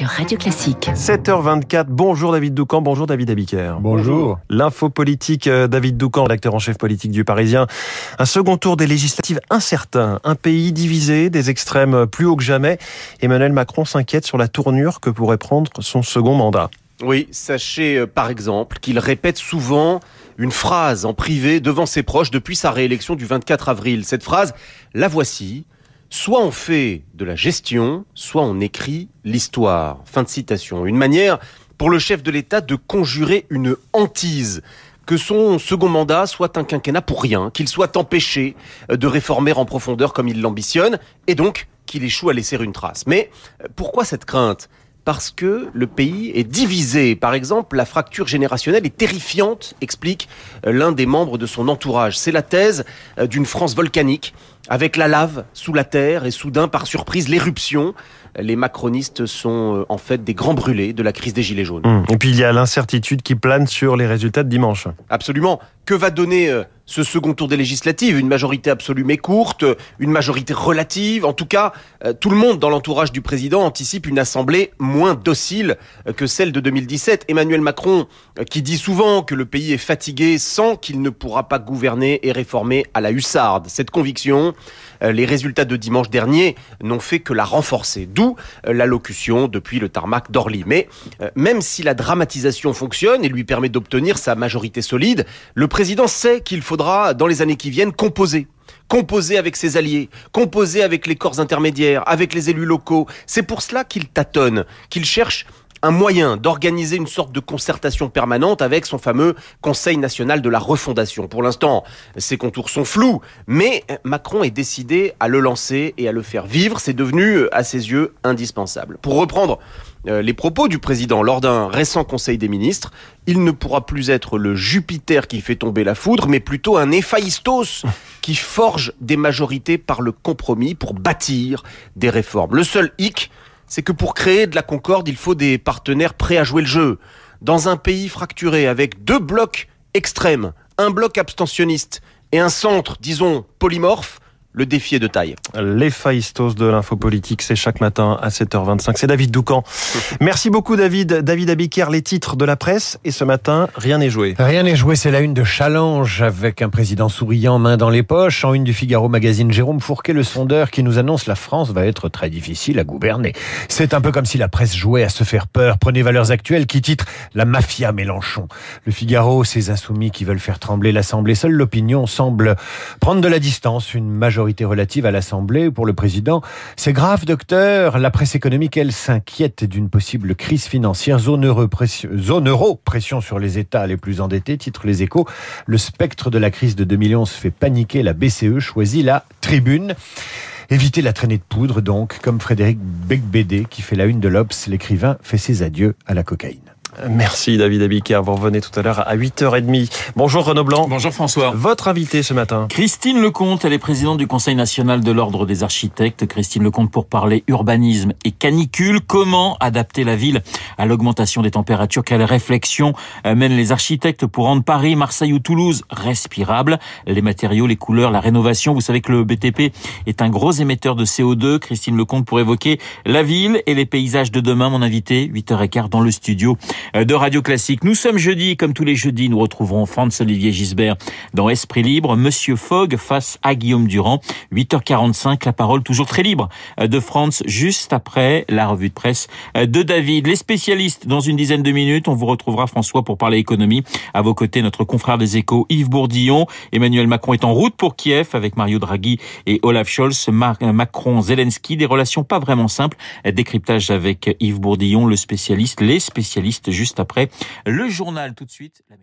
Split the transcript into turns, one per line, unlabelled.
sur Radio Classique.
7h24, bonjour David Doucan, bonjour David Abiker.
Bonjour.
L'info politique, euh, David Doucan, l'acteur en chef politique du Parisien. Un second tour des législatives incertain, un pays divisé, des extrêmes plus haut que jamais. Emmanuel Macron s'inquiète sur la tournure que pourrait prendre son second mandat.
Oui, sachez euh, par exemple qu'il répète souvent une phrase en privé devant ses proches depuis sa réélection du 24 avril. Cette phrase, la voici. Soit on fait de la gestion, soit on écrit l'histoire. Fin de citation. Une manière pour le chef de l'État de conjurer une hantise que son second mandat soit un quinquennat pour rien, qu'il soit empêché de réformer en profondeur comme il l'ambitionne, et donc qu'il échoue à laisser une trace. Mais pourquoi cette crainte? Parce que le pays est divisé. Par exemple, la fracture générationnelle est terrifiante, explique euh, l'un des membres de son entourage. C'est la thèse euh, d'une France volcanique, avec la lave sous la terre et soudain, par surprise, l'éruption. Les macronistes sont euh, en fait des grands brûlés de la crise des Gilets jaunes.
Mmh. Et puis il y a l'incertitude qui plane sur les résultats de dimanche.
Absolument. Que va donner ce second tour des législatives, une majorité absolue mais courte, une majorité relative. En tout cas, euh, tout le monde dans l'entourage du président anticipe une assemblée moins docile euh, que celle de 2017. Emmanuel Macron, euh, qui dit souvent que le pays est fatigué, sent qu'il ne pourra pas gouverner et réformer à la hussarde. Cette conviction, les résultats de dimanche dernier n'ont fait que la renforcer. D'où l'allocution depuis le tarmac d'Orly. Mais même si la dramatisation fonctionne et lui permet d'obtenir sa majorité solide, le président sait qu'il faudra dans les années qui viennent, composer composer avec ses alliés, composer avec les corps intermédiaires, avec les élus locaux. C'est pour cela qu'il tâtonne, qu'il cherche un moyen d'organiser une sorte de concertation permanente avec son fameux Conseil national de la refondation. Pour l'instant, ses contours sont flous, mais Macron est décidé à le lancer et à le faire vivre. C'est devenu, à ses yeux, indispensable. Pour reprendre euh, les propos du président lors d'un récent Conseil des ministres, il ne pourra plus être le Jupiter qui fait tomber la foudre, mais plutôt un Héphaïstos qui forge des majorités par le compromis pour bâtir des réformes. Le seul hic, c'est que pour créer de la concorde, il faut des partenaires prêts à jouer le jeu. Dans un pays fracturé avec deux blocs extrêmes, un bloc abstentionniste et un centre, disons, polymorphe, le défi est de taille.
Les faïstos de l'info politique, c'est chaque matin à 7h25. C'est David Doucan. Merci beaucoup David. David Abiker, les titres de la presse. Et ce matin, rien n'est joué.
Rien n'est joué, c'est la une de Challenge avec un président souriant, main dans les poches. En une du Figaro Magazine, Jérôme Fourquet, le sondeur, qui nous annonce la France va être très difficile à gouverner. C'est un peu comme si la presse jouait à se faire peur. Prenez Valeurs Actuelles qui titre La mafia Mélenchon. Le Figaro, ces insoumis qui veulent faire trembler l'Assemblée. Seule l'opinion semble prendre de la distance. Une majorité relative à l'Assemblée pour le président. C'est grave, docteur. La presse économique, elle, s'inquiète d'une possible crise financière. Zone euro, pression, zone pression sur les États les plus endettés, titre les échos. Le spectre de la crise de 2011 fait paniquer. La BCE choisit la tribune. Éviter la traînée de poudre, donc, comme Frédéric Becbédé, qui fait la une de l'Obs, l'écrivain fait ses adieux à la cocaïne.
Merci David Abiker. Vous revenez tout à l'heure à 8h30. Bonjour Renaud Blanc.
Bonjour François.
Votre invité ce matin.
Christine Lecomte, elle est présidente du Conseil national de l'Ordre des architectes. Christine Lecomte pour parler urbanisme et canicule. Comment adapter la ville à l'augmentation des températures? Quelles réflexions mènent les architectes pour rendre Paris, Marseille ou Toulouse respirables Les matériaux, les couleurs, la rénovation. Vous savez que le BTP est un gros émetteur de CO2. Christine Lecomte pour évoquer la ville et les paysages de demain. Mon invité, 8h15 dans le studio. Euh, de Radio Classique. Nous sommes jeudi, comme tous les jeudis, nous retrouverons Franz Olivier Gisbert dans Esprit Libre, Monsieur Fogg face à Guillaume Durand. 8h45, la parole toujours très libre euh, de Franz, juste après la revue de presse euh, de David. Les spécialistes, dans une dizaine de minutes, on vous retrouvera François pour parler économie. À vos côtés, notre confrère des échos, Yves Bourdillon. Emmanuel Macron est en route pour Kiev avec Mario Draghi et Olaf Scholz. Macron-Zelensky, des relations pas vraiment simples. Décryptage avec Yves Bourdillon, le spécialiste, les spécialistes juste après le journal. Tout de suite, la